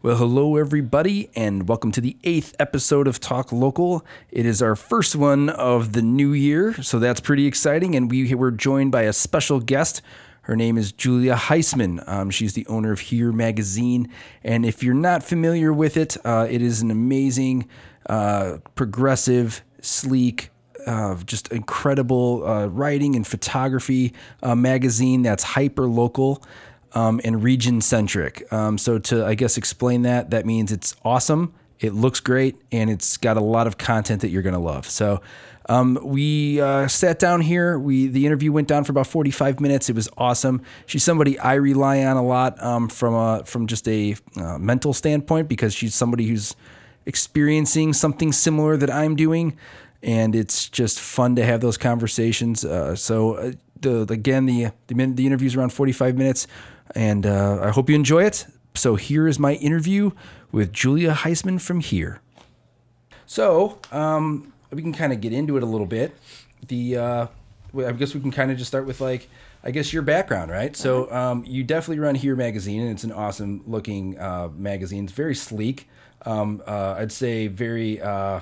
Well, hello, everybody, and welcome to the eighth episode of Talk Local. It is our first one of the new year, so that's pretty exciting. And we were joined by a special guest. Her name is Julia Heisman. Um, she's the owner of Here Magazine. And if you're not familiar with it, uh, it is an amazing, uh, progressive, sleek, uh, just incredible uh, writing and photography uh, magazine that's hyper local um, and region centric. Um, so, to I guess explain that, that means it's awesome, it looks great, and it's got a lot of content that you're to love. So, um, we uh, sat down here. We the interview went down for about 45 minutes. It was awesome. She's somebody I rely on a lot um, from a from just a uh, mental standpoint because she's somebody who's experiencing something similar that I'm doing, and it's just fun to have those conversations. Uh, so uh, the again the the, the interview's around 45 minutes, and uh, I hope you enjoy it. So here is my interview with Julia Heisman from here. So um, we can kind of get into it a little bit. The uh, I guess we can kind of just start with like I guess your background, right? So um, you definitely run Here magazine, and it's an awesome looking uh, magazine. It's very sleek. Um, uh, I'd say very uh,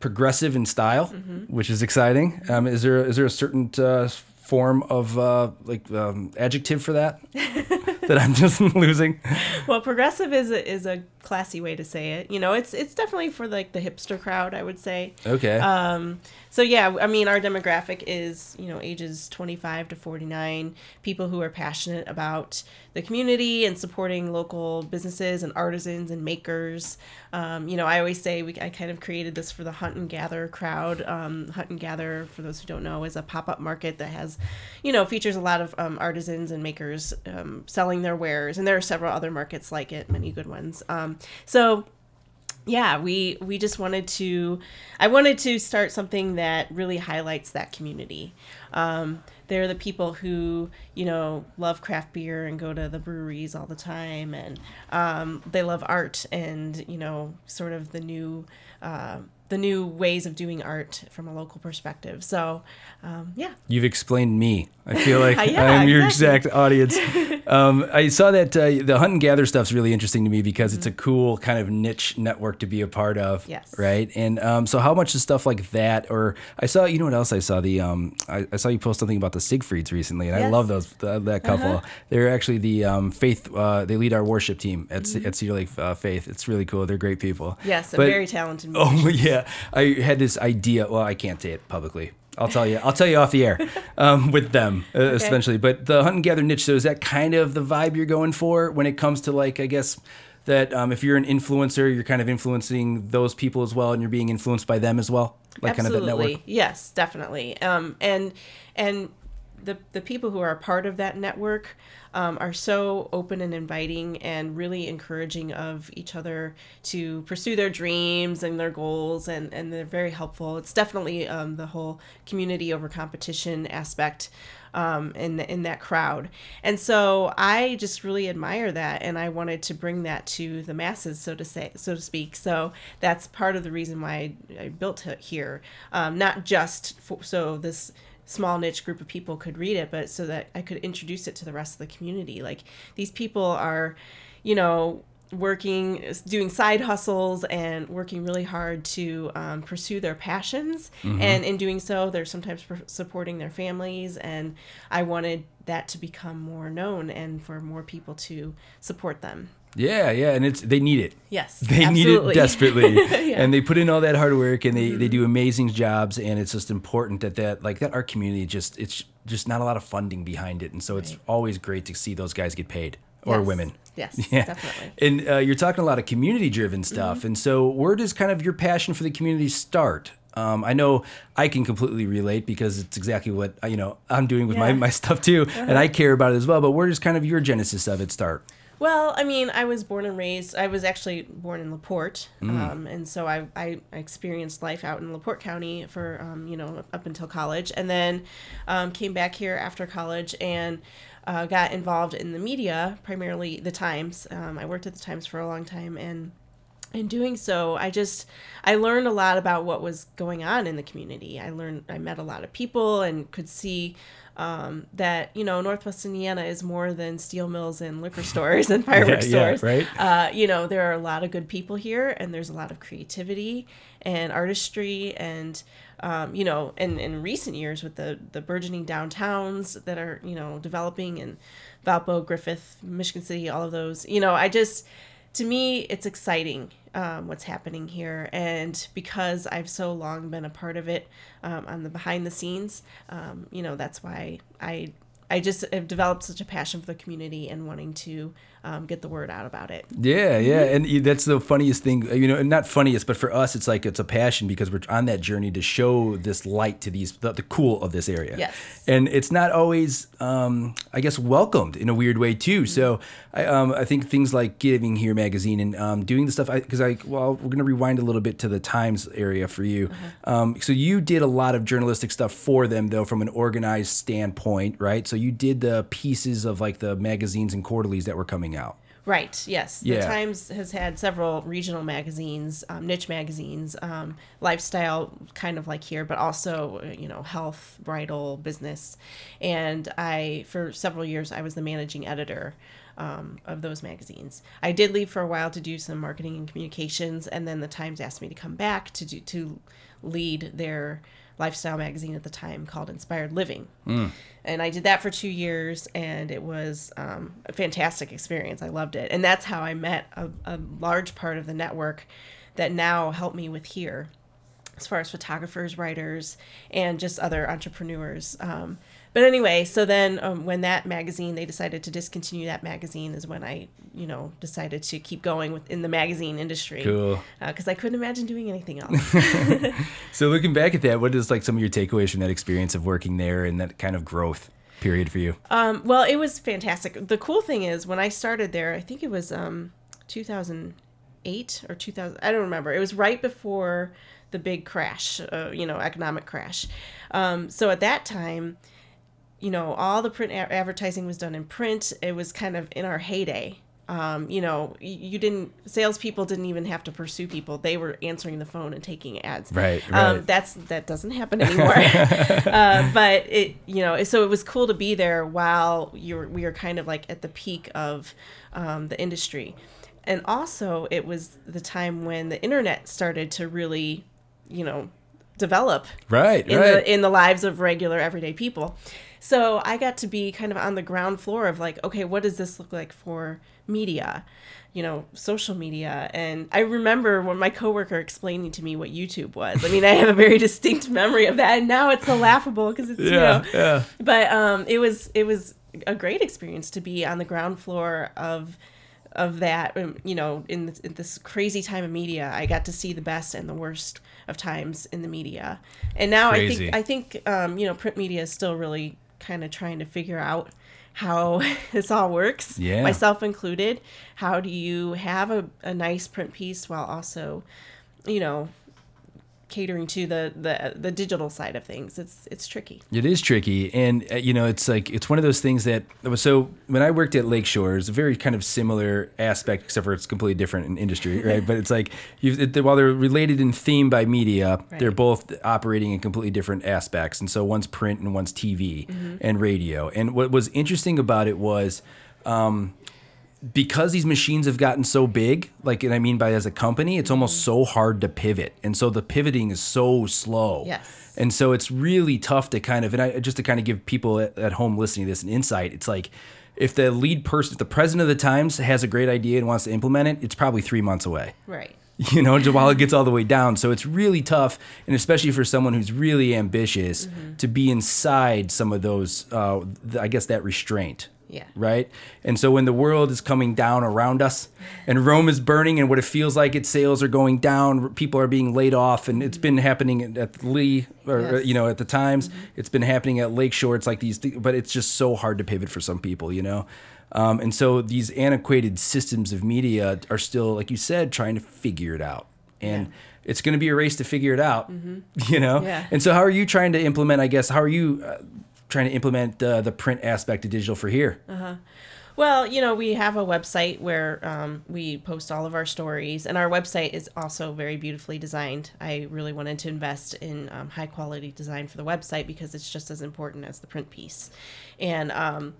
progressive in style, which is exciting. Um, is there is there a certain uh, form of uh, like um, adjective for that that I'm just losing? Well, progressive is a, is a classy way to say it. You know, it's it's definitely for like the hipster crowd, I would say. Okay. Um, so yeah, I mean, our demographic is you know ages 25 to 49, people who are passionate about the community and supporting local businesses and artisans and makers. Um, you know, I always say we I kind of created this for the hunt and gather crowd. Um, hunt and gather, for those who don't know, is a pop up market that has, you know, features a lot of um, artisans and makers um, selling their wares, and there are several other markets like it, many good ones. Um, so yeah we we just wanted to i wanted to start something that really highlights that community um, they're the people who you know love craft beer and go to the breweries all the time. And um, they love art and you know sort of the new uh, the new ways of doing art from a local perspective. So um, yeah. You've explained me. I feel like Yeah, I'm your exactly. exact audience. Um, I saw that uh, the hunt and gather stuff's really interesting to me because it's a Mm-hmm. cool kind of niche network to be a part of. Yes. Right. And um, so, how much is stuff like that? Or I saw, you know what else I saw? The um, I, I saw you post something about the Siegfrieds recently, and I love those uh, that couple. They're actually the um, faith. Uh, they lead our worship team at C- at Cedar Lake uh, Faith. It's really cool. They're great people. Mm-hmm. yes a But- very talented Oh yeah, I had this idea. Well, I can't say it publicly. I'll tell you. I'll tell you off the air um, with them, uh, essentially. But the hunt and gather niche. So is that kind of the vibe you're going for when it comes to like, I guess that um, if you're an influencer, you're kind of influencing those people as well, and you're being influenced by them as well, like kind of that network. Yes, definitely. Um, and and the the people who are a part of that network um, are so open and inviting and really encouraging of each other to pursue their dreams and their goals and and they're very helpful. It's definitely um, the whole community over competition aspect um, in in that crowd. And so I just really admire that, and I wanted to bring that to the masses, so to say, so to speak. So that's part of the reason why I, I built it here, um, not just for, so this small niche group of people could read it, but so that I could introduce it to the rest of the community. Like these people are, you know, working doing side hustles and working really hard to um, pursue their passions. And in doing so they're sometimes supporting their families and i wanted that to become more known and for more people to support them. Yeah, yeah, and it's they need it. yes They absolutely. need it desperately, Yeah. and they put in all that hard work, and they, they do amazing jobs, and it's just important that that like that art community just it's just not a lot of funding behind it, and so it's always great to see those guys get paid or Yes. women. yes Yeah. definitely And uh, you're talking a lot of community driven stuff. Mm-hmm. And so, where does kind of your passion for the community start? Um, I know I can completely relate because it's exactly what uh, you know I'm doing with my, Yeah. Uh-huh. my stuff too, and I care about it as well. But where does kind of your genesis of it start? Well, I mean, I was born and raised. I was actually born in Laporte, Mm. um, and so I, I I experienced life out in Laporte County for um, you know up until college, and then um, came back here after college and uh, got involved in the media, primarily the Times. Um, I worked at the Times for a long time, and in doing so i just i learned a lot about what was going on in the community i learned i met a lot of people and could see um, that you know Northwest Indiana is more than steel mills and liquor stores and fireworks Yeah, yeah, stores. right. Uh, you know there are a lot of good people here, and there's a lot of creativity and artistry, and um, you know, in, in recent years with the the burgeoning downtowns that are you know developing in Valpo, Griffith, Michigan City, all of those. You know, I just to me it's exciting um, what's happening here and because i've so long been a part of it um, on the behind the scenes um, you know that's why i i just have developed such a passion for the community and wanting to um, get the word out about it Yeah, yeah, and that's the funniest thing. You know, not funniest, but for us, it's like it's a passion because we're on that journey to show this light to these the, the cool of this area. Yes. and it's not always, um, I guess, welcomed in a weird way too. So I, um, I think things like Giving Here magazine and um, doing the stuff because I, well, we're gonna rewind a little bit to the Times area for you. Um, so you did a lot of journalistic stuff for them though, from an organized standpoint, right? So you did the pieces of like the magazines and quarterlies that were coming out. Right. Yes. Yeah. The Times has had several regional magazines, um, niche magazines, um, lifestyle, kind of like here, but also uh, you know health, bridal, business, and I for several years I was the managing editor. Um, of those magazines, I did leave for a while to do some marketing and communications, and then the Times asked me to come back to do to lead their lifestyle magazine at the time called Inspired Living. And I did that for two years, and it was um, a fantastic experience. I loved it. And that's how I met a, a large part of the network that now help me with here, as far as photographers, writers, and just other entrepreneurs. Um, but anyway, so then um, when that magazine, they decided to discontinue that magazine, is when I, you know, decided to keep going within the magazine industry. Cool. Because I couldn't imagine doing anything else. So looking back at that, what is like some of your takeaways from that experience of working there and that kind of growth period for you? Um, well, it was fantastic. The cool thing is when I started there, I think it was um, 2008 or 2000. I don't remember. It was right before the big crash, uh, you know, economic crash. Um, so at that time, you know, all the print a- advertising was done in print. It was kind of in our heyday. Um, you know, you didn't salespeople didn't even have to pursue people; they were answering the phone and taking ads. Right, Um, right. that's that doesn't happen anymore. uh, but it, you know, so it was cool to be there while you're we were kind of like at the peak of um, the industry, and also it was the time when the internet started to really, you know, develop Right, in right. the in the lives of regular everyday people. So I got to be kind of on the ground floor of like, okay, what does this look like for media? You know, social media. And I remember when my coworker explaining to me what YouTube was. I mean, I have a very distinct memory of that, and now it's so laughable because it's you yeah, know, yeah. but um, it was it was a great experience to be on the ground floor of of that um, you know in, in this crazy time of media i got to see the best and the worst of times in the media and now i think i think um, you know print media is still really kind of trying to figure out how this all works Yeah. myself included how do you have a, a nice print piece while also you know catering to the, the the digital side of things it's it's tricky It is tricky, and uh, you know, it's like it's one of those things that. So when I worked at Lakeshore, it's a very kind of similar aspect, except for it's completely different in industry, right? but it's like you've, it, while they're related in theme by media, they're both operating in completely different aspects, and so one's print and one's TV Mm-hmm. and radio. And what was interesting about it was. Um, because these machines have gotten so big, like, and I mean by as a company, it's almost so hard to pivot, and so the pivoting is so slow. Yes. And so it's really tough to kind of, and I just to kind of give people at, at home listening to this an insight, it's like if the lead person, if the president of the Times has a great idea and wants to implement it, it's probably three months away. right You know, while it gets all the way down. So it's really tough, and especially for someone who's really ambitious to be inside some of those, uh, I guess, that restraint. Yeah. Right. And so when the world is coming down around us and Rome is burning and what it feels like its sales are going down, people are being laid off. And it's been happening at- Lee or, Yes. you know, at the Times. It's been happening at Lakeshore. It's like these, but it's just so hard to pivot for some people, you know? Um, and so these antiquated systems of media are still, like you said, trying to figure it out. And it's going to be a race to figure it out, you know? Yeah. And so, how are you trying to implement, I guess, how are you uh, trying to implement uh, the print aspect of digital for here? Uh-huh. Well, you know, we have a website where um, we post all of our stories, and our website is also very beautifully designed. I really wanted to invest in um, high quality design for the website because it's just as important as the print piece. And um,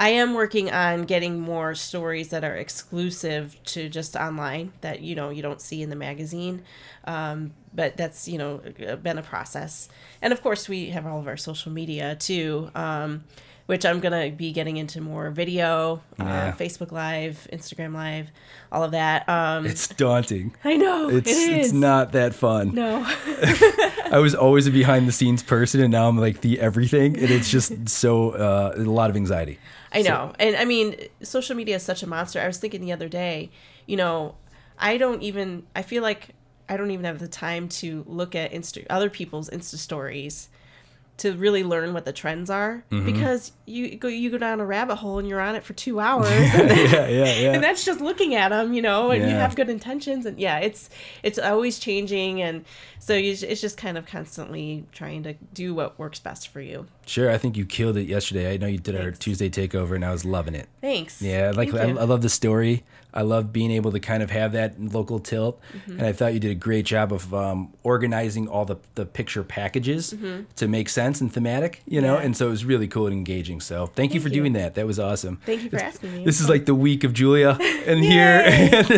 I am working on getting more stories that are exclusive to just online that you know you don't see in the magazine. Um, but that's you know been a process, and of course we have all of our social media too. Um, which I'm gonna be getting into more video, Yeah. uh, Facebook Live, Instagram Live, all of that. Um, It's daunting. I know It's it is. it's not that fun. No. I was always a behind the scenes person, and now I'm like the everything, and it's just so uh, a lot of anxiety. I know. And I mean, social media is such a monster. I was thinking the other day, you know, I don't even, I feel like I don't even have the time to look at Insta, other people's Insta stories to really learn what the trends are Mm-hmm. because you go you go down a rabbit hole and you're on it for two hours and, then- yeah, yeah, yeah. and that's just looking at them you know and you have good intentions and yeah it's it's always changing and so you, it's just kind of constantly trying to do what works best for you Sure, I think you killed it yesterday. I know you did our Tuesday takeover, and I was loving it. thanks Yeah, like Thank I. I love the story. I love being able to kind of have that local tilt, Mm-hmm. and I thought you did a great job of um, organizing all the the picture packages to make sense and thematic. You know, Mm-hmm. Yeah. and so it was really cool and engaging. So thank, you for you. doing that. That was awesome. Thank you for It's- asking me. This is like the week of Julia, and here, and,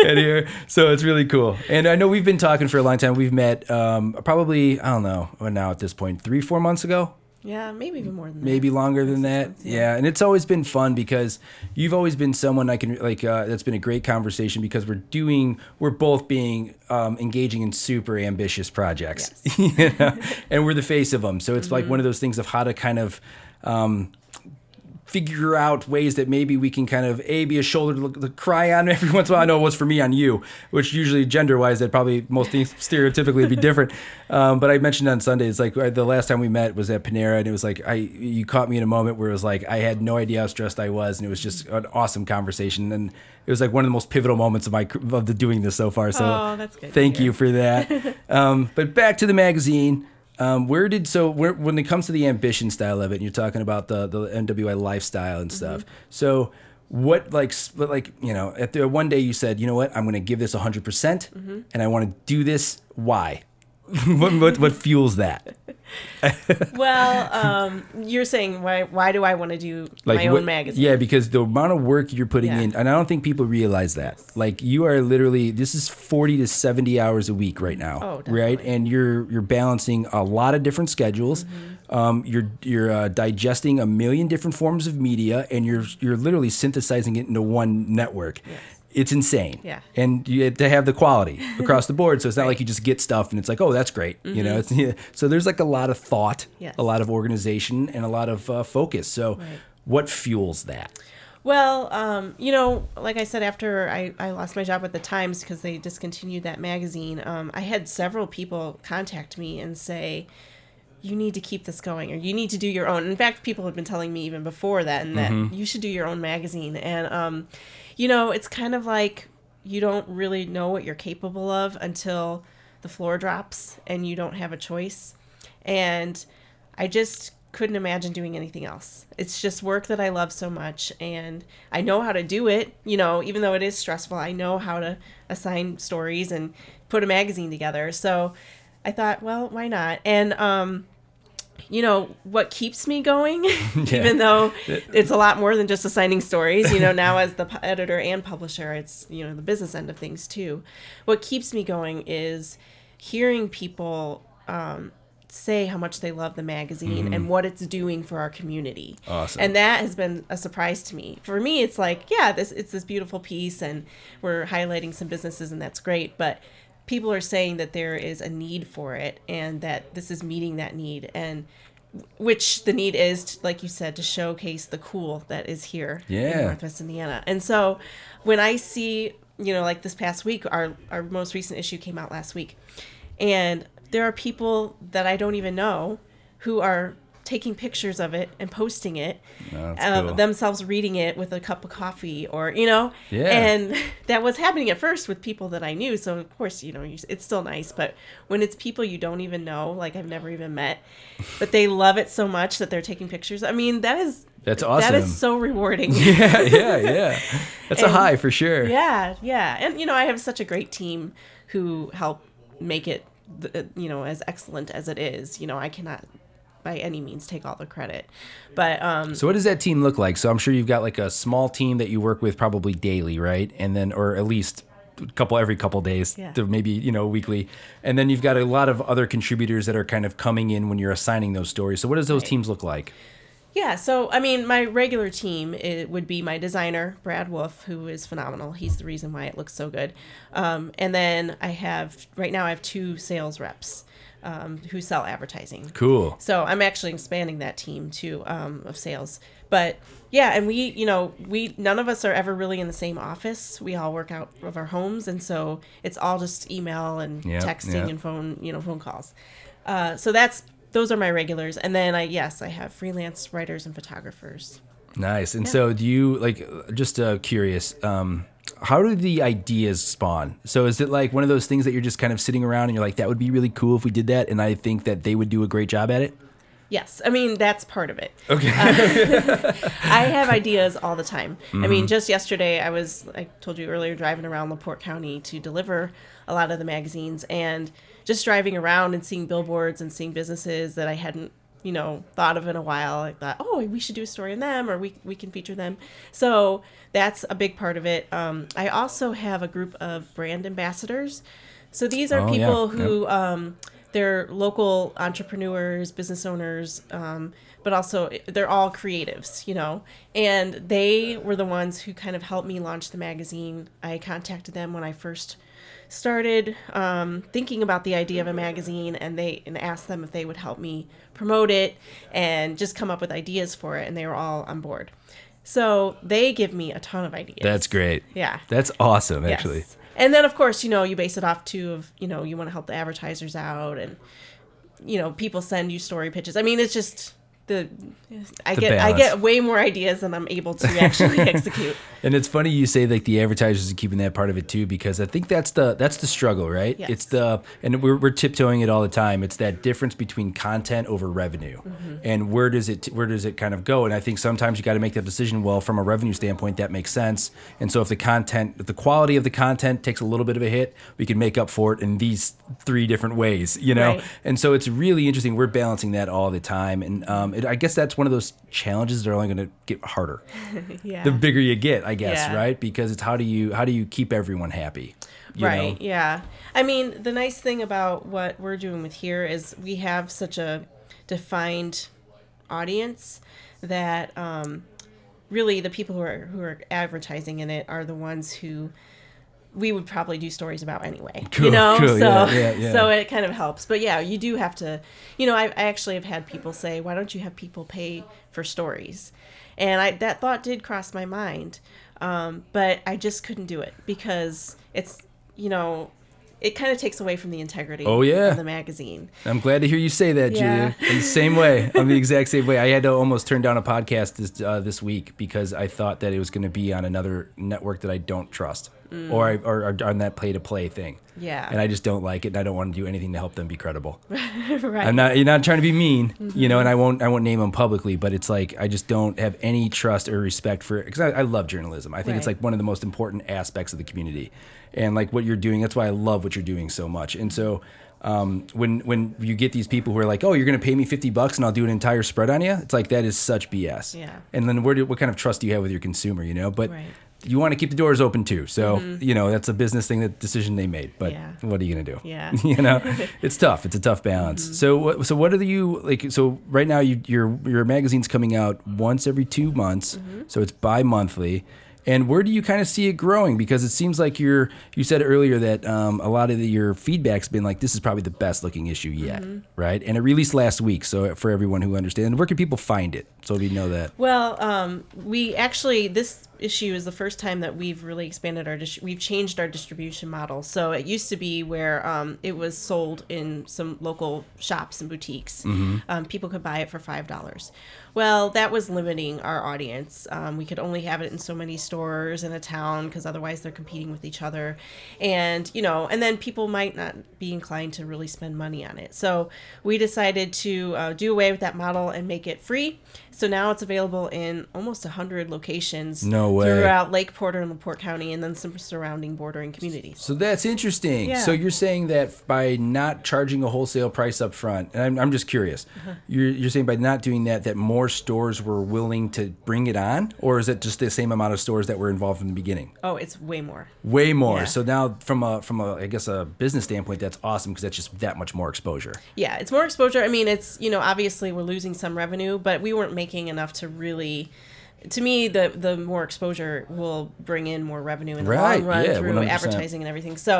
and here. So it's really cool. And I know we've been talking for a long time. We've met um, probably I don't know now at this point three four months ago Yeah, maybe even more than that. maybe longer than that. months, yeah. yeah. and it's always been fun because you've always been someone I can like. Uh, that's been a great conversation because we're doing, we're both being um, engaging in super ambitious projects, you know? and we're the face of them. So it's like one of those things of how to kind of. Um, figure out ways that maybe we can kind of a be a shoulder to, look, to cry on every once in a while. I know it was for me on you, which usually gender wise that probably most things stereotypically would be different. Um, but I mentioned on Sunday, it's like the last time we met was at Panera, and it was like I you caught me in a moment where it was like I had no idea how stressed I was, and it was just an awesome conversation, and it was like one of the most pivotal moments of my of the doing this so far. So Oh, Thank you for that. um, but back to the magazine. Um, where did so where, when it comes to the ambition style of it, and you're talking about the the NWI lifestyle and stuff. Mm-hmm. So what like but like you know at the one day you said you know what I'm going to give this 100 percent Mm-hmm. and I want to do this. Why? what, what what fuels that? well, um, you're saying why? Why do I want to do Like my own what- magazine? Yeah, because the amount of work you're putting Yeah. in, and I don't think people realize that. Like you are literally, this is 40 to 70 hours a week right now, Oh, right? And you're you're balancing a lot of different schedules. Mm-hmm. Um, you're you're uh, digesting a million different forms of media, and you're you're literally synthesizing it into one network. It's insane. Yeah. And you have to have the quality across the board. So it's not like you just get stuff and it's like, oh, that's great. You know, it's, yeah. so there's like a lot of thought, Mm-hmm. Yes. a lot of organization, and a lot of uh, focus. So Right. what fuels that? Well, um, you know, like I said, after I, I lost my job at the Times because they discontinued that magazine, um, I had several people contact me and say, you need to keep this going or you need to do your own. In fact, people had been telling me even before that and that you should do your own magazine. And, um, you know, it's kind of like you don't really know what you're capable of until the floor drops and you don't have a choice. And I just couldn't imagine doing anything else. It's just work that I love so much and I know how to do it, you know, even though it is stressful, I know how to assign stories and put a magazine together. So I thought, well, why not? And um you know what keeps me going even though it's a lot more than just assigning stories you know now as the editor and publisher it's you know the business end of things too. What keeps me going is hearing people um, say how much they love the magazine and what it's doing for our community. Awesome. and that has been a surprise to me. For me it's like yeah this it's this beautiful piece and we're highlighting some businesses and that's great but people are saying that there is a need for it and that this is meeting that need and which the need is to, like you said to showcase the cool that is here Yeah. in northwest indiana and so when i see you know like this past week our our most recent issue came out last week and there are people that i don't even know who are taking pictures of it and posting it, uh, cool. themselves reading it with a cup of coffee or you know, Yeah. and that was happening at first with people that I knew. So of course, you know, you, it's still nice, but when it's people you don't even know, like I've never even met, but they love it so much that they're taking pictures. I mean, that is That's awesome. that is so rewarding. yeah, yeah, yeah. That's a high for sure. Yeah, yeah, and you know I have such a great team who help make it, th- you know, as excellent as it is. You know, I cannot by any means take all the credit, but um, So what does that team look like? So I'm sure you've got like a small team that you work with probably daily, right? And then or at least a couple every couple days Yeah. to maybe, you know, weekly. And then you've got a lot of other contributors that are kind of coming in when you're assigning those stories. So what does those teams look like? Yeah, so I mean, my regular team it would be my designer Brad Wolf, who is phenomenal. He's the reason why it looks so good. Um, and then I have right now I have two sales reps um, who sell advertising. Cool. So I'm actually expanding that team too um, of sales. But yeah, and we, you know, we none of us are ever really in the same office. We all work out of our homes, and so it's all just email and Yep, texting yep. and phone, you know, phone calls. Uh, so that's those are my regulars, and then I yes I have freelance writers and photographers. Nice. And so do you like just uh, curious, um how do the ideas spawn? So is it like one of those things that you're just kind of sitting around and you're like that would be really cool if we did that and I think that they would do a great job at it? Yes, I mean that's part of it. Okay. I have ideas all the time. I Mm-hmm. mean, just yesterday I was, I told you earlier, driving around LaPorte County to deliver a lot of the magazines and just driving around and seeing billboards and seeing businesses that I hadn't, you know, thought of in a while. I thought, oh, we should do a story on them or we, we can feature them. So that's a big part of it. Um, I also have a group of brand ambassadors. So these are Oh, yeah. people who, um, they're local entrepreneurs, business owners, um, but also they're all creatives, you know. And they were the ones who kind of helped me launch the magazine. I contacted them when I first started um, thinking about the idea of a magazine, and they and asked them if they would help me promote it and just come up with ideas for it, and they were all on board. So they give me a ton of ideas. That's great. Yeah. That's awesome actually. Yes. And then of course, you know, you base it off too of, you know, you want to help the advertisers out and you know, people send you story pitches. I mean, it's just the I The get I get way more ideas than I'm able to actually execute. And it's funny you say like the advertisers are keeping that part of it too, because I think that's the that's the struggle, right? Yes. It's the and we're, we're tiptoeing it all the time. It's that difference between content over revenue, Mm-hmm. and where does it where does it kind of go? And I think sometimes you got to make that decision. Well, from a revenue standpoint, that makes sense. And so if the content, if the quality of the content takes a little bit of a hit, we can make up for it in these three different ways, you know. Right. And so it's really interesting. We're balancing that all the time, and um, it, I guess that's one of those challenges that are only going to get harder Yeah. the bigger you get, I guess, Yeah. right? Because it's how do you how do you keep everyone happy? You right. know? Yeah. I mean, the nice thing about what we're doing with here is we have such a defined audience that um, really the people who are who are advertising in it are the ones who we would probably do stories about anyway. Cool, you know, cool, so yeah, yeah, yeah. so it kind of helps. But yeah, you do have to. You know, I, I actually have had people say, "Why don't you have people pay for stories?" And I that thought did cross my mind, um, but I just couldn't do it because it's you know. It kind of takes away from the integrity Oh, yeah. of the magazine. I'm glad to hear you say that, Yeah. Julia. In the same way, I'm the exact same way. I had to almost turn down a podcast this uh, this week because I thought that it was going to be on another network that I don't trust, or, I, or or on that play to play thing. Mm. Yeah. And I just don't like it, and I don't want to do anything to help them be credible. right. I'm not. You're not trying to be mean, you Mm-hmm. know. And I won't. I won't name them publicly, but it's like I just don't have any trust or respect for it because I, I love journalism. I think it's like one of the most important aspects of the community, and like what you're doing. That's why I love what you're doing so much. And so. Um, when when you get these people who are like, oh, you're gonna pay me fifty bucks and I'll do an entire spread on you, it's like that is such BS. Yeah. And then where do, what kind of trust do you have with your consumer? You know, but Right. You want to keep the doors open too. So you know that's a business thing, that decision they made. But Yeah. what are you gonna do? Yeah. you know, it's tough. It's a tough balance. So, what- so what are the you like? So right now, you, your your magazine's coming out once every two months, so it's bi-monthly. And where do you kind of see it growing? Because it seems like you're you said earlier that um, a lot of the, your feedback's been like this is probably the best looking issue yet, right? And it released last week, so for everyone who understands, where can people find it? So we know that. Well, um, we actually this issue is the first time that we've really expanded our dis- we've changed our distribution model. So it used to be where um, it was sold in some local shops and boutiques. Um, people could buy it for five dollars. Well, that was limiting our audience. Um, we could only have it in so many stores in a town because otherwise they're competing with each other, and you know, and then people might not be inclined to really spend money on it. So we decided to uh, do away with that model and make it free. So now it's available in almost 100 locations No way. throughout Lake Porter and LaPorte County and then some surrounding bordering communities. So that's interesting. Yeah. So you're saying that by not charging a wholesale price up front, and I'm, I'm just curious, Uh-huh. you're, you're saying by not doing that, that more stores were willing to bring it on? Or is it just the same amount of stores that were involved in the beginning? Oh, it's way more. Way more. Yeah. So now, from a from a I guess a business standpoint, that's awesome because that's just that much more exposure. Yeah, it's more exposure. I mean, it's, you know, obviously we're losing some revenue, but we weren't making enough to really to me the the more exposure will bring in more revenue in the Right, long run yeah, through 100%. advertising and everything. So,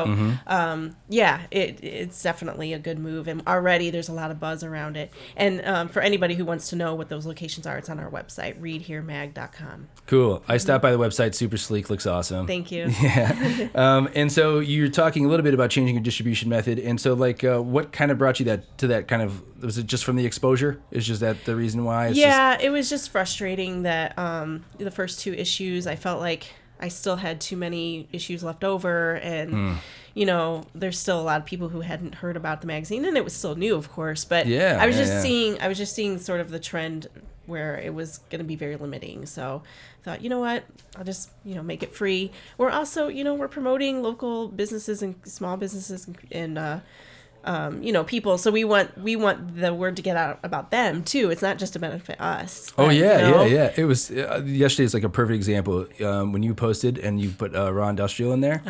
um, yeah, it it's definitely a good move and already there's a lot of buzz around it. And um, for anybody who wants to know what those locations are, it's on our website readheremag.com. Cool. I stopped by the website. Super sleek. Looks awesome. Thank you. Yeah. um, and so you're talking a little bit about changing your distribution method. And so, like, uh, what kind of brought you that to that kind of? Was it just from the exposure? Is just that the reason why? It's yeah, it was just frustrating that um, the first two issues, I felt like I still had too many issues left over, and Hmm. you know, there's still a lot of people who hadn't heard about the magazine, and it was still new, of course. But Yeah, I was yeah, just yeah. seeing, I was just seeing sort of the trend where it was going to be very limiting. So I thought, you know what, I'll just you know make it free. We're also, you know, we're promoting local businesses and small businesses and. and uh, um, you know, people. So we want we want the word to get out about them too. It's not just to benefit us. Oh yeah, you know, yeah, yeah. It was uh, yesterday. Is like a perfect example. Um, when you posted and you put uh, raw industrial in there,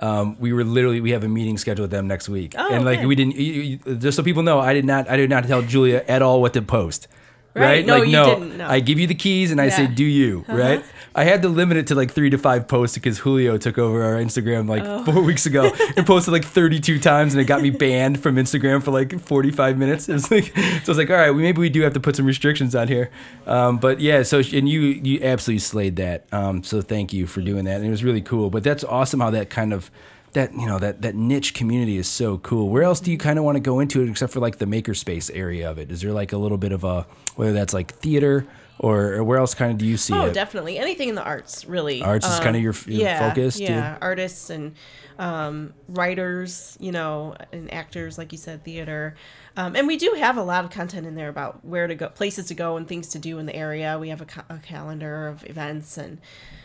um, we were literally we have a meeting scheduled with them next week, Uh-huh. Oh, and like we didn't. You, you, just so people know, I did not. I did not tell Julia at all what to post. Right? Right. No, like you no, didn't, no. I give you the keys and I say Yeah. Uh-huh. do you, right? I had to limit it to like three to five posts because Julio took over our Instagram like Oh. four weeks ago and posted like 32 times and it got me banned from Instagram for like 45 minutes. It was like, so I was like, all right, maybe we do have to put some restrictions on here. Um, but yeah, so, and you, you absolutely slayed that. Um, so thank you for doing that. And it was really cool, but that's awesome how that kind of, that, you know, that, that niche community is so cool. Where else do you kind of want to go into it except for like the makerspace area of it? Is there like a little bit of a, whether that's like theater or, or where else kind of do you see Oh, it? definitely. Anything in the arts, really. Arts is kinda your- your yeah, focus? Yeah, artists and um, writers, you know, and actors, like you said, theater. Um, and we do have a lot of content in there about where to go, places to go, and things to do in the area. We have a, ca- a calendar of events, and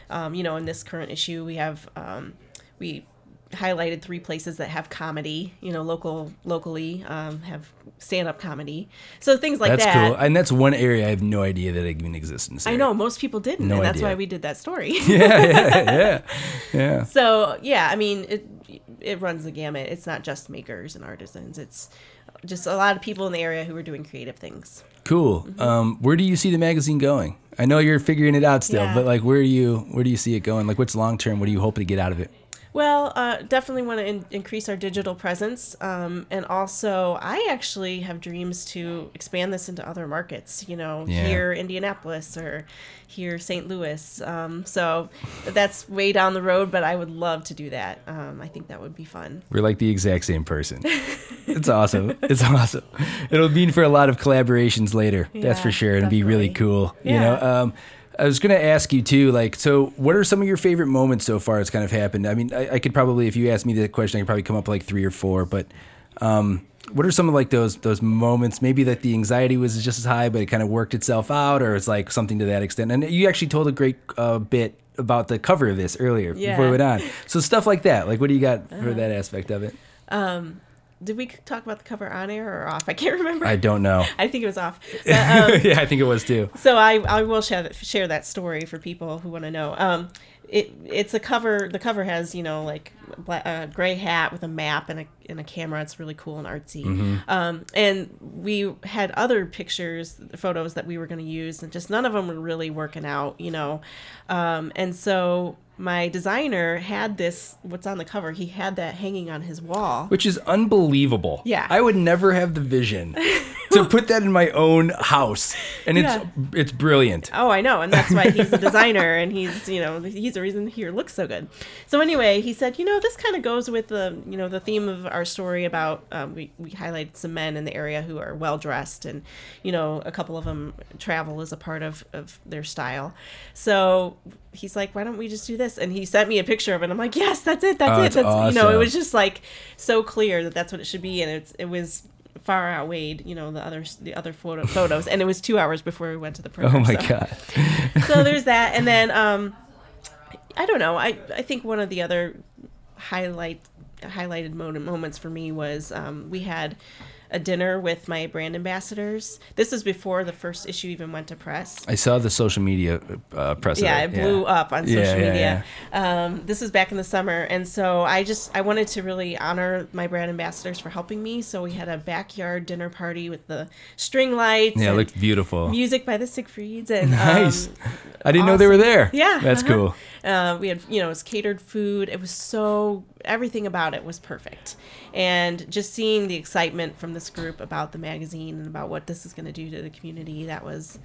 um, you know, in this current issue, we have um, we highlighted three places that have comedy. You know, local locally um, have stand up comedy. So things like That's that. cool. And that's one area I have no idea that it even exists in this I know most people didn't, No and that's idea. why we did that story. yeah, yeah, yeah, yeah. So yeah, I mean it it runs the gamut. It's not just makers and artisans. It's just a lot of people in the area who are doing creative things. Cool. Um, where do you see the magazine going? I know you're figuring it out still, Yeah. but like, where do you where do you see it going? Like, what's long term? What do you hope to get out of it? Well, uh, definitely want to in- increase our digital presence, um, and also I actually have dreams to expand this into other markets. You know, Yeah. here Indianapolis or here St. Louis. Um, so that's way down the road, but I would love to do that. Um, I think that would be fun. We're like the exact same person. it's awesome. It's awesome. It'll mean for a lot of collaborations later. that's for sure. It'll be really definitely. cool. You know. Yeah. Um, I was gonna ask you too, like, so what are some of your favorite moments so far? It's kind of happened. I mean, I, I could probably, if you asked me that question, I could probably come up with like three or four. But um, what are some of like those those moments? Maybe that the anxiety was just as high, but it kind of worked itself out, or it's like something to that extent. And you actually told a great uh, bit about the cover of this earlier before we went on. So stuff like that. Like, what do you got for that aspect of it? Did we talk about the cover on air or off? I can't remember. I don't know. I think it was off. But, um, yeah, I think it was too. so I, I will share that, share that story for people who want to know. Um, it it's a cover. The cover has you know like a gray hat with a map and a and a camera. It's really cool and artsy. Mm-hmm. Um, and we had other pictures, photos that we were going to use, and just none of them were really working out. You know, um, and so my designer had this. What's on the cover? He had that hanging on his wall. Which is unbelievable. Yeah. I would never have the vision to put that in my own house, and it's Yeah. it's brilliant. Oh, I know, and that's why he's a designer, and he's you know he's the reason here looks so good. So anyway, he said, you know, this kind of goes with the you know the theme of our story about um, we we highlighted some men in the area who are well dressed, and you know a couple of them travel as a part of of their style. So he's like, why don't we just do this? And he sent me a picture of it. and I'm like, yes, that's it, that's Oh, it. that's That's you know, it awesome. was just like so clear that that's what it should be, and it's it was far outweighed you know the other the other photo, photos. And it was two hours before we went to the printer Oh my so. God. so there's that. And then um i don't know. I i think one of the other highlight highlighted moment, moments for me was um, we had a dinner with my brand ambassadors this is before the first issue even went to press I saw the social media uh, press. yeah, it blew up on social Yeah, yeah, media. Um, this was back in the summer, and so I just I wanted to really honor my brand ambassadors for helping me. So we had a backyard dinner party with the string lights, Yeah, it looked beautiful. music by the Siegfrieds, and Nice. um, I didn't know they were there. yeah, That's uh-huh. cool. uh, we had, you know, it was catered food. It was so everything about it was perfect, and just seeing the excitement from this group about the magazine and about what this is going to do to the community. That was,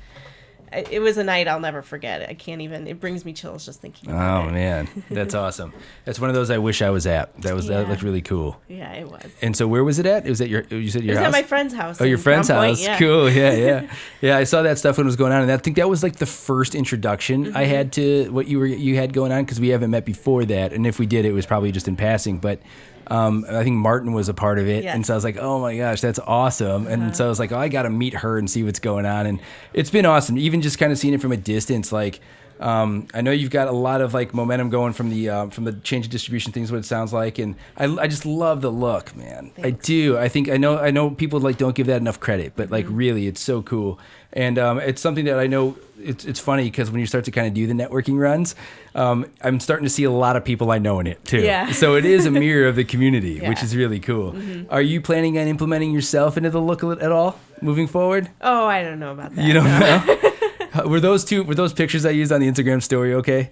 it was a night I'll never forget. I can't even. It brings me chills just thinking. about Oh it. man, that's awesome. That's one of those I wish I was at. That was that Yeah. looked really cool. Yeah, it was. And so where was it at? It was at your you said It your was house. at my friend's house. Oh, your in friend's Crown Point, house. yeah. Cool. Yeah, yeah, yeah. I saw that stuff when it was going on, and I think that was like the first introduction I Mm-hmm. had to what you were you had going on because we haven't met before that, and if we did, it was probably just in passing. But um, I think Martin was a part of it, and Yes. Uh-huh. so I was like, oh my gosh, that's awesome. And so I was like, oh, I got to meet her and see what's going on, and it's been awesome. Even just kind of seeing it from a distance, like. Um, I know you've got a lot of like momentum going from the um, from the change of distribution things. What it sounds like, and I, I just love the look, man. I do. I think I know. I know people like don't give that enough credit, but like Mm-hmm. really, it's so cool, and um, it's something that I know. It's it's funny because when you start to kind of do the networking runs, um, I'm starting to see a lot of people I know in it too. Yeah. So it is a mirror of the community, which Yeah. Mm-hmm. is really cool. Are you planning on implementing yourself into the look at all moving forward? Oh, I don't know about that. You don't no. know. were those two? Were those pictures I used on the Instagram story okay?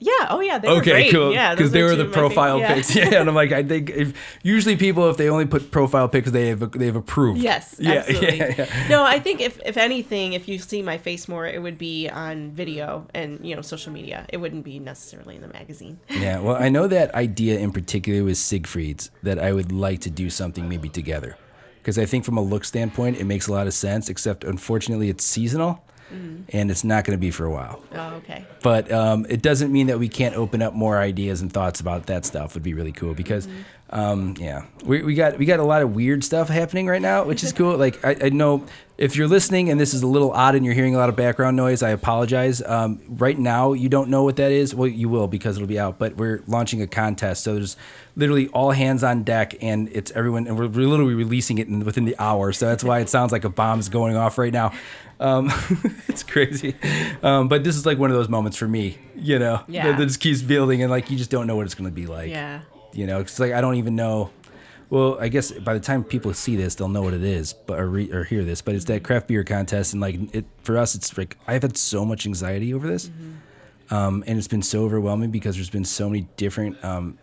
Yeah. Oh, yeah. They were Okay, great. cool. Yeah, Because they were the of my favorite- profile yeah. pics. Yeah, and I'm like, I think if usually people if they only put profile pics, they have they've approved. Yes, Yeah, yeah, yeah. No, I think if if anything, if you see my face more, it would be on video and you know social media. It wouldn't be necessarily in the magazine. Yeah, well, I know that idea in particular with Siegfried's that I would like to do something maybe together. Because I think from a look standpoint, it makes a lot of sense, except unfortunately it's seasonal and it's not going to be for a while. Oh, okay. But um, it doesn't mean that we can't open up more ideas and thoughts about that stuff would be really cool because, um, yeah, we, we got we got a lot of weird stuff happening right now, which is cool. Like I, I know if you're listening and this is a little odd and you're hearing a lot of background noise, I apologize. Um, right now, you don't know what that is. Well, you will because it'll be out. But we're launching a contest, so there's literally all hands on deck, and it's everyone, and we're, we're literally releasing it in, within the hour. So that's why it sounds like a bomb's going off right now. Um, it's crazy, um, but this is like one of those moments for me, you know, Yeah. that, that just keeps building, and like you just don't know what it's going to be like. Yeah. You know, it's like I don't even know. Well, I guess by the time people see this, they'll know what it is, but or, re, or hear this. But it's that craft beer contest, and like it for us, it's like I've had so much anxiety over this, um, and it's been so overwhelming because there's been so many different um,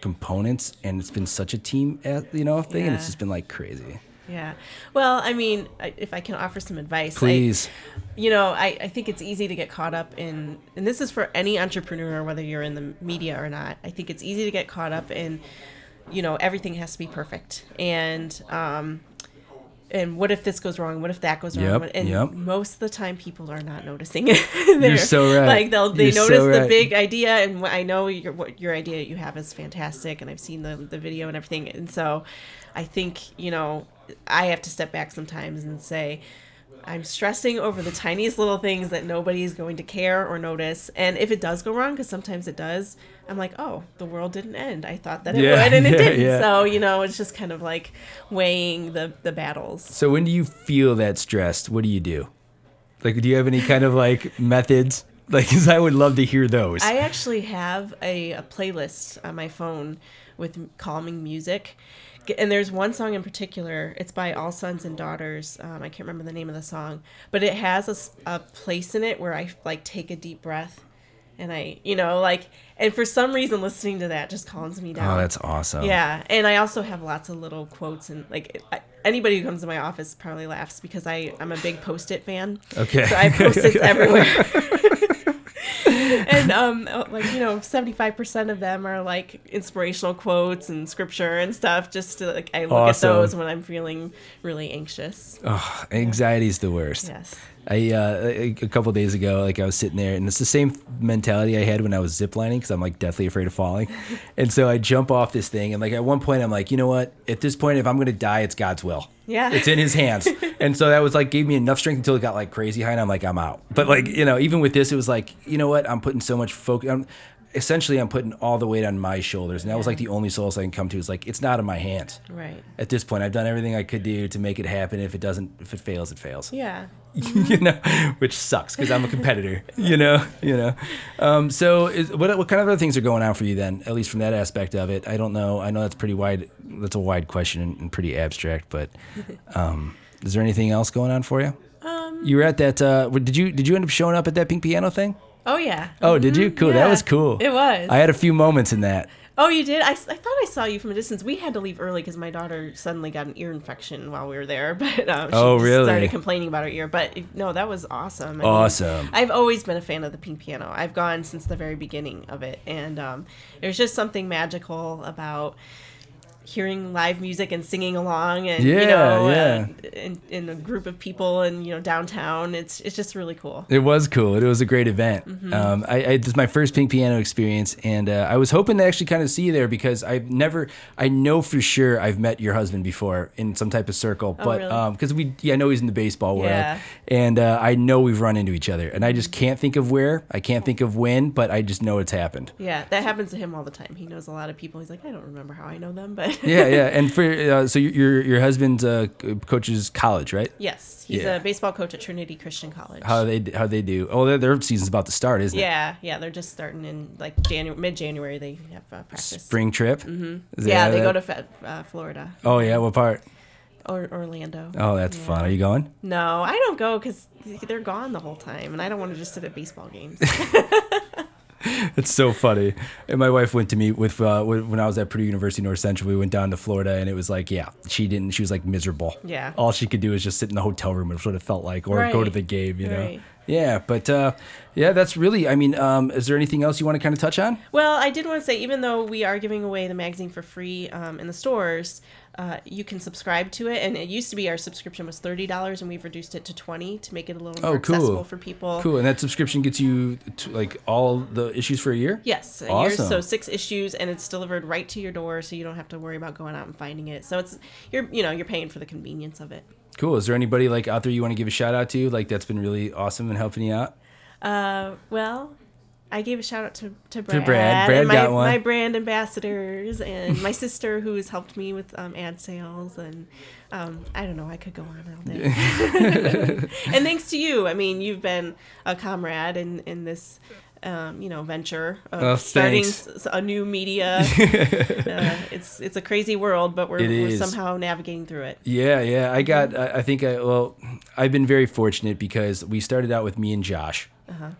components, and it's been such a team, uh, you know, thing, and it's just been like crazy. Yeah. Well, I mean, I- if I can offer some advice, I- Please, you know, I, I think it's easy to get caught up in, and this is for any entrepreneur, whether you're in the media or not. I think it's easy to get caught up in, you know, everything has to be perfect, and um, and what if this goes wrong? What if that goes wrong? Yep, and yep. most of the time, people are not noticing. They're so right. Like they'll they You're so notice the big idea, and I know your what your idea you have is fantastic, and I've seen the the video and everything, and so I think you know I have to step back sometimes and say. I'm stressing over the tiniest little things that nobody is going to care or notice. And if it does go wrong, because sometimes it does, I'm like, oh, the world didn't end. I thought that it Yeah, would, and it didn't. yeah. So, you know, it's just kind of like weighing the, the battles. so when do you feel that stressed? What do you do? Like, do you have any kind of like methods? Like, because I would love to hear those. I actually have a, a playlist on my phone with calming music. And there's one song in particular. It's by All Sons and Daughters. Um, I can't remember the name of the song, but it has a place in it where I like take a deep breath and I, you know, like, and for some reason, listening to that just calms me down. Oh, that's awesome. Yeah, and I also have lots of little quotes and like I, anybody who comes to my office probably laughs because I I'm a big post-it fan. Okay. So I have post-its everywhere. and um like you know 75% of them are like inspirational quotes and scripture and stuff just to like I look Awesome. at those when I'm feeling really anxious. Oh, anxiety is the worst. Yes. I uh, a couple days ago, like I was sitting there, and it's the same mentality I had when I was ziplining because I'm like deathly afraid of falling, and so I jump off this thing, and like at one point I'm like, you know what? At this point, if I'm gonna die, it's God's will. Yeah. it's in His hands, and so that was like gave me enough strength until it got like crazy high, and I'm like, I'm out. But like you know, even with this, it was like, you know what? I'm putting so much focus. I'm, essentially, I'm putting all the weight on my shoulders, and that was like the only solace I can come to. Is like, it's not in my hands. Right. At this point, I've done everything I could do to make it happen. If it doesn't, if it fails, it fails Yeah. you know, which sucks because I'm a competitor, you know, you know. Um, so, is, what what kind of other things are going on for you then? At least from that aspect of it, I don't know. I know that's pretty wide. That's a wide question and, and pretty abstract. But um, is there anything else going on for you? Um, you were at that. Uh, did you did you end up showing up at that pink piano thing? Oh yeah. Oh, did you? Cool. That was cool. it was. I had a few moments in that. Oh, you did? I, I thought I saw you from a distance. We had to leave early because my daughter suddenly got an ear infection while we were there. But um, she Oh, really? started complaining about her ear. But no, that was awesome. I mean, Awesome. I've always been a fan of the pink piano. I've gone since the very beginning of it, and um, there's just something magical about hearing live music and singing along, and you know, yeah. uh, in, in a group of people, and you know, downtown. It's it's just really cool. It was cool. It was a great event. Mm-hmm. Um, I, I this is my first pink piano experience, and uh, I was hoping to actually kind of see you there because I've never, I know for sure I've met your husband before in some type of circle, but Oh, really? because we, yeah, I know he's in the baseball world, Yeah. and uh, I know we've run into each other, and I just can't think of where, I can't think of when, but I just know it's happened. Yeah, that happens to him all the time. He knows a lot of people. He's like, I don't remember how I know them, but Yeah, yeah, and for uh, so your your husband uh, coaches college, right? Yes, he's Yeah. a baseball coach at Trinity Christian College. How they how they do? Oh, their, their season's about to start, isn't it? yeah, yeah, they're just starting in like January, mid January. They have uh, practice. Spring trip. Mm-hmm. Yeah, they go to uh, Florida Oh yeah, what part? or Orlando. Oh, that's fun. Are you going? No, I don't go because they're gone the whole time, and I don't want to just sit at baseball games. It's so funny. And my wife went to meet with uh, when I was at Purdue University North Central. We went down to Florida, and it was like, yeah, she didn't. She was like miserable. Yeah. All she could do was just sit in the hotel room. Is sort of felt like, or go to the game. You know. Right. Yeah, but uh, yeah, that's really. I mean, um, is there anything else you want to kind of touch on? well, I did want to say, even though we are giving away the magazine for free um, in the stores, uh, you can subscribe to it. And it used to be our subscription was thirty dollars, and we've reduced it to twenty to make it a little more Oh, cool. accessible for people. Cool. And that subscription gets you to, like all the issues for a year. Yes, a year, so six issues, and it's delivered right to your door, so you don't have to worry about going out and finding it. So it's you're you know you're paying for the convenience of it. Cool. Is there anybody like out there you want to give a shout out to? Like that's been really awesome and helping you out. Uh, well, I gave a shout out to, to Brad, Brad. My, got one. my brand ambassadors, and my sister who's helped me with um, ad sales, and um, I don't know, I could go on all day. and thanks to you, I mean, you've been a comrade in in this. Um, you know, venture of Oh, starting thanks. a new media. uh, it's it's a crazy world, but we're, we're somehow navigating through it. Yeah, yeah. I got. I I think I. Well, I've been very fortunate because we started out with me and Josh,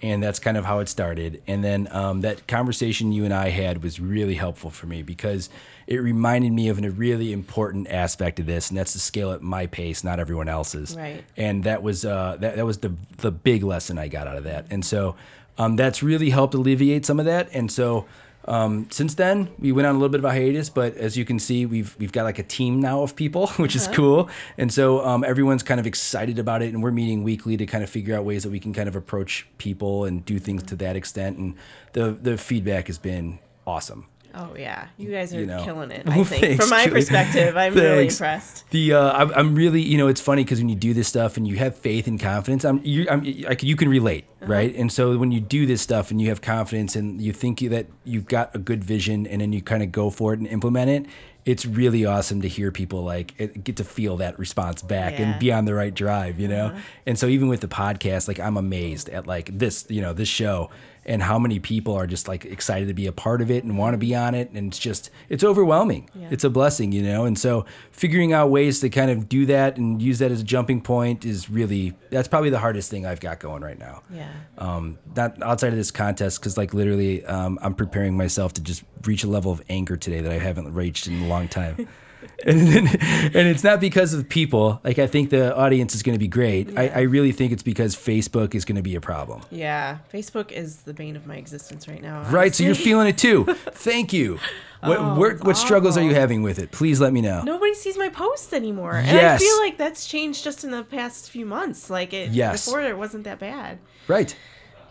and that's kind of how it started. And then um, that conversation you and I had was really helpful for me because it reminded me of a really important aspect of this, and that's to scale at my pace, not everyone else's. Right. And that was uh, that that was the the big lesson I got out of that. And so um, that's really helped alleviate some of that. And so. Um, since then, we went on a little bit of a hiatus, but as you can see, we've we've got like a team now of people, which is cool. And so um, everyone's kind of excited about it, and we're meeting weekly to kind of figure out ways that we can kind of approach people and do things to that extent. And the the feedback has been awesome. Oh yeah, you guys are You know. killing it. I think thanks, from my Julie. perspective, I'm really impressed. The uh, I'm, I'm really you know it's funny because when you do this stuff and you have faith and confidence, I'm you I'm like you can relate, right? And so when you do this stuff and you have confidence and you think you, that you've got a good vision and then you kind of go for it and implement it, it's really awesome to hear people like get to feel that response back Yeah. and be on the right drive, you know. And so even with the podcast, like I'm amazed at like this, you know, this show. And how many people are just like excited to be a part of it and want to be on it and it's just it's overwhelming Yeah. it's a blessing you know and so figuring out ways to kind of do that and use that as a jumping point is really that's probably the hardest thing i've got going right now Yeah. um, not outside of this contest because like literally um, i'm preparing myself to just reach a level of anger today that i haven't reached in a long time and, then, and it's not because of people like i think the audience is going to be great I, I really think it's because facebook is going to be a problem Yeah. Facebook is the bane of my existence right now. right so you're feeling it too thank you what, Oh, where, what struggles are you having with it please let me know Nobody sees my posts anymore. And I feel like that's changed just in the past few months. Like it Yes. before it wasn't that bad. right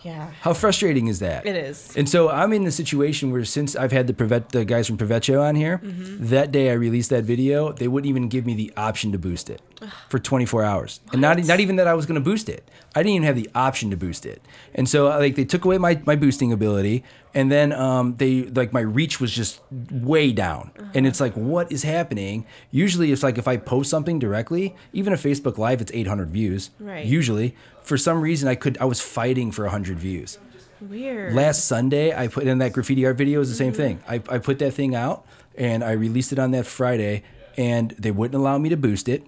Yeah. how frustrating is that It is. And so I'm in the situation where since I've had the Privet, the guys from Privetcho on here, Mm-hmm. that day I released that video, they wouldn't even give me the option to boost it for 24 hours. And not not even that I was going to boost it. I didn't even have the option to boost it. And so like they took away my, my boosting ability and then um, they like my reach was just way down. And it's like what is happening? Usually it's like if I post something directly, even a Facebook live it's 800 views. Right. Usually, for some reason I could I was fighting for 100 views Weird. last Sunday, I put in that graffiti art video is the same thing. I, I put that thing out and I released it on that Friday, and they wouldn't allow me to boost it.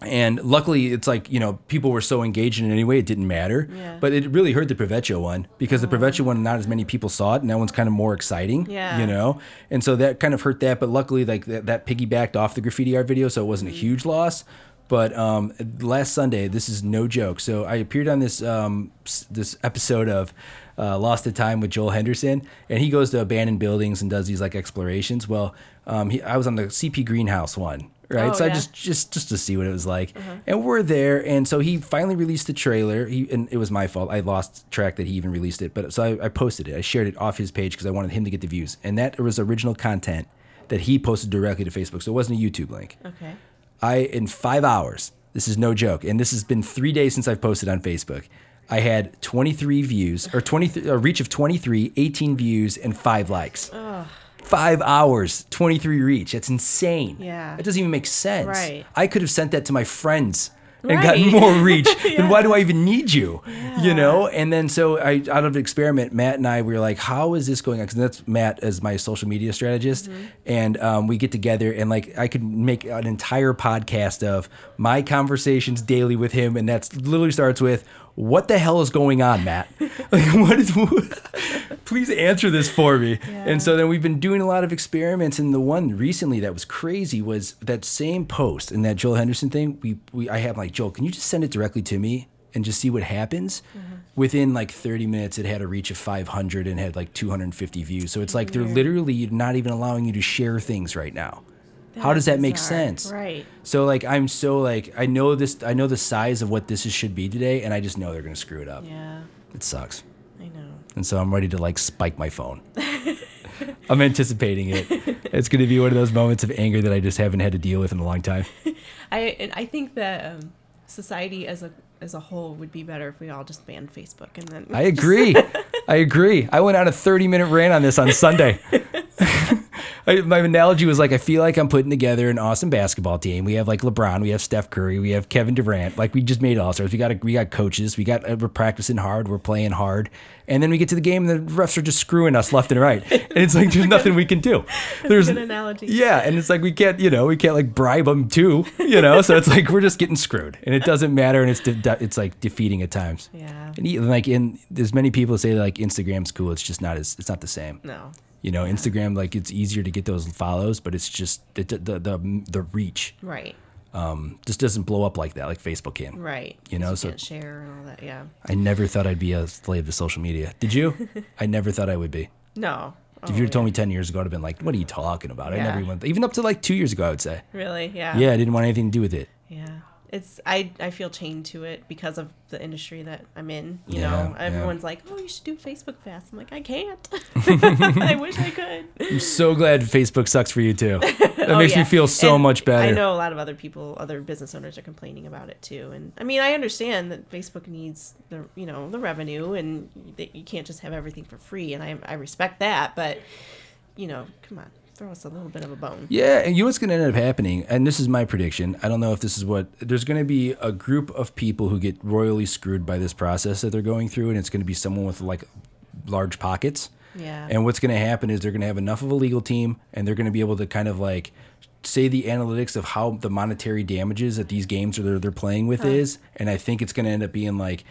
And luckily, it's like you know people were so engaged in it anyway, it didn't matter. Yeah. But it really hurt the Privetcho one because the Privetcho one, not as many people saw it, and that one's kind of more exciting. Yeah. You know, and so that kind of hurt that. But luckily, like that, that piggybacked off the graffiti art video, so it wasn't a huge loss. But um, last Sunday, this is no joke. So I appeared on this um, this episode of uh, Lost to Time with Joel Henderson, and he goes to abandoned buildings and does these like explorations. Well, um, he, I was on the CP Greenhouse one, right? Oh, so I just just just to see what it was like, uh-huh. and we're there. And so he finally released the trailer. He and it was my fault. I lost track that he even released it, but so I, I posted it. I shared it off his page because I wanted him to get the views, and that was original content that he posted directly to Facebook. So it wasn't a YouTube link. okay. I in five hours. This is no joke, and this has been three days since I've posted on Facebook. I had 23 views or 20 a reach of 23, 18 views, and five likes. Five hours, 23 reach. That's insane. Yeah. It doesn't even make sense. Right. I could have sent that to my friends and Right. gotten more reach. Then why do I even need you? Yeah. You know? And then so I out of experiment, Matt and I we were like, how is this going on? Because that's Matt as my social media strategist, Mm-hmm. and um, we get together and like I could make an entire podcast of my conversations daily with him, and that's literally starts with. What the hell is going on, Matt? like, what is? please answer this for me. And so then we've been doing a lot of experiments, and the one recently that was crazy was that same post and that Joel Henderson thing. We, we I have like Joel, can you just send it directly to me and just see what happens? Mm-hmm. Within like 30 minutes, it had a reach of 500 and had like 250 views. So it's like they're literally not even allowing you to share things right now. How does that make bizarre. sense? Right. So like I'm so like I know this I know the size of what this is, should be today, and I just know they're gonna screw it up. Yeah. It sucks I know. and so I'm ready to like spike my phone. I'm anticipating it. It's going to be one of those moments of anger that I just haven't had to deal with in a long time. I and I think that um, society as a as a whole would be better if we all just banned Facebook and then I agree. I agree. I went on a 30 minute rant on this on Sunday. I, my analogy was like, I feel like I'm putting together an awesome basketball team. We have like LeBron, we have Steph Curry, we have Kevin Durant. Like we just made all stars. We got a, we got coaches. We got uh, we're practicing hard. We're playing hard. And then we get to the game, and the refs are just screwing us left and right. And it's like there's nothing we can do. There's an analogy. Yeah, and it's like we can't, you know, we can't like bribe them too, you know. so it's like we're just getting screwed, and it doesn't matter, and it's de- it's like defeating at times. Yeah. And like in there's many people say like Instagram's cool. It's just not as it's not the same. No. You know, Instagram like it's easier to get those follows, but it's just the the the, the reach Right. um, just doesn't blow up like that like Facebook can. Right. You know, 'Cause so- can't share and all that. Yeah. I never thought I'd be a slave to social media. Did you? I never thought I would be. No. If you would have told me ten years ago, I'd have been like, "What are you talking about?" I never even even up to like two years ago, I would say. Really? Yeah. Yeah, I didn't want anything to do with it. Yeah. It's I I feel chained to it because of the industry that I'm in. You Yeah, know, yeah. everyone's like, "Oh, you should do Facebook Fast." I'm like, I can't. I wish I could. I'm so glad Facebook sucks for you too. That Oh, makes me feel so And much better. I know a lot of other people, other business owners are complaining about it too. And I mean, I understand that Facebook needs the, you know, the revenue and that you can't just have everything for free. And I, I respect that, but you know, come on, throw us a little bit of a bone. Yeah, and you know what's going to end up happening, and this is my prediction. I don't know if this is what there's going to be a group of people who get royally screwed by this process that they're going through, and it's going to be someone with like large pockets. Yeah. And what's going to happen is they're going to have enough of a legal team and they're going to be able to kind of like say the analytics of how the monetary damages that these games are they're, they're playing with is. And I think it's going to end up being like,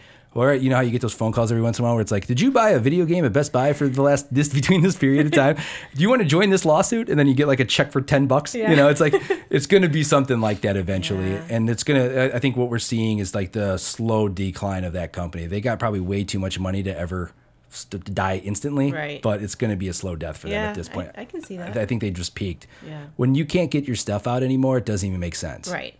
right, you know how you get those phone calls every once in a while where it's like, did you buy a video game at Best Buy for the last this between this period of time? Do you want to join this lawsuit? And then you get like a check for ten bucks. Yeah. You know, it's like it's going to be something like that eventually, Yeah. and it's gonna. I- I think what we're seeing is like the slow decline of that company. They got probably way too much money to ever st- to die instantly, Right. But it's going to be a slow death for them at this I- point. I can see that. I, I think they just peaked. Yeah. When you can't get your stuff out anymore, it doesn't even make sense. Right.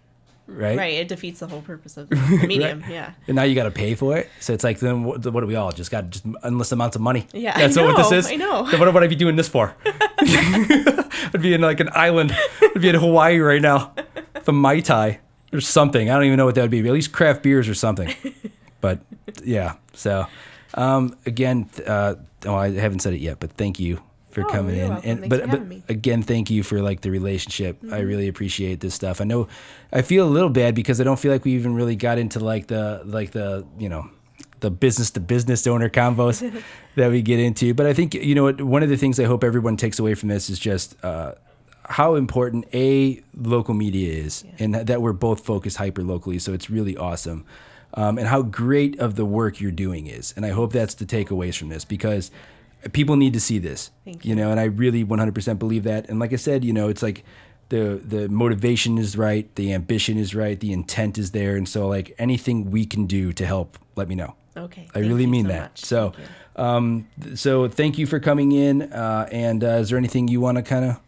Right. Right. It defeats the whole purpose of the medium. Right. Yeah. And now you got to pay for it. So it's like then what, what do we all just got just endless amounts of money? Yeah, I that's what this is. I know. Then what would I be doing this for? I'd be in like an island. I'd be in Hawaii right now. The mai tai or something. I don't even know what that would be. At least craft beers or something. But yeah. So um, again, uh, oh, I haven't said it yet, but thank you for Oh, coming in. welcome. And Thanks but but. Mm-hmm. again, thank you for like the relationship. I really appreciate this stuff. I know I feel a little bad because I don't feel like we even really got into like the like the you know the business to business owner combos that we get into. But I think you know what one of the things I hope everyone takes away from this is just uh, how important a local media is, and that we're both focused hyper locally. So it's really awesome. Um, and how great of the work you're doing is, and I hope that's the takeaways from this because people need to see this. Thank you know, and I really 100% believe that. And like I said, you know, it's like the the motivation is right, the ambition is right, the intent is there, and so like anything we can do to help, let me know. Okay. I really you mean so that. much. So, Thank um, so thank you for coming in. Uh, and uh, is there anything you want to kind of?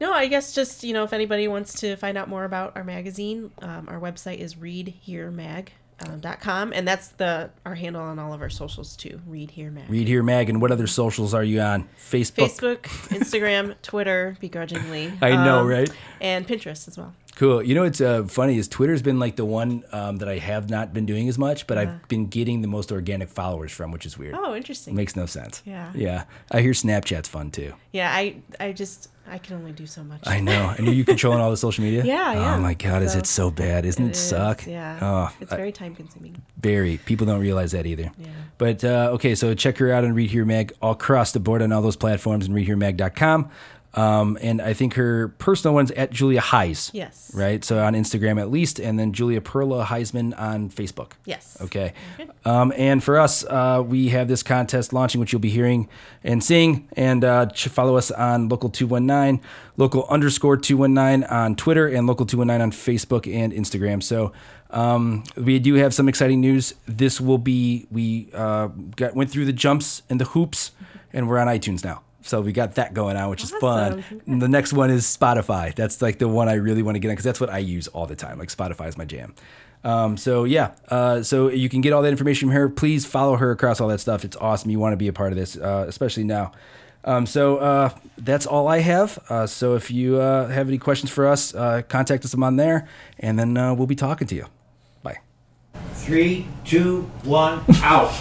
No, I guess just, you know, if anybody wants to find out more about our magazine, um, our website is readheremag.com. And that's the our handle on all of our socials too. Read Here Mag. Read here, Mag, and what other socials are you on? Facebook. Facebook, Instagram, Twitter, begrudgingly. I know, um, right? And Pinterest as well. Cool. You know it's uh, funny is Twitter's been like the one um, that I have not been doing as much, but I've been getting the most organic followers from, which is weird. Oh, interesting. Makes no sense. Yeah. Yeah. I hear Snapchat's fun too. yeah, I I just I can only do so much. I know. And are you controlling all the social media? Yeah, I Oh my God, is it so bad? Isn't it, It is, suck? Yeah. Oh, it's very time consuming. very. People don't realize that either. Yeah. But uh, okay, so check her out on Read Here Mag all across the board on all those platforms and readheremag.com. Um, and I think her personal one's at Julia Heis. Yes. Right. So on Instagram at least, and then Julia Perla Heisman on Facebook. Yes. Okay. Okay. Um, and for us, uh, we have this contest launching, which you'll be hearing and seeing. And uh, follow us on local 219, local underscore 219 on Twitter, and local 219 on Facebook and Instagram. So um, we do have some exciting news. This will be, we uh, got went through the jumps and the hoops, and we're on iTunes now. So we got that going on, which is fun. And the next one is Spotify. That's like the one I really want to get on because that's what I use all the time. Like Spotify is my jam. Um, so yeah, uh, so you can get all that information from her. Please follow her across all that stuff. It's awesome. You want to be a part of this, uh, especially now. Um, so uh, that's all I have. Uh, so if you uh, have any questions for us, uh, contact us on there, and then uh, we'll be talking to you. Bye. Three, two, one, out.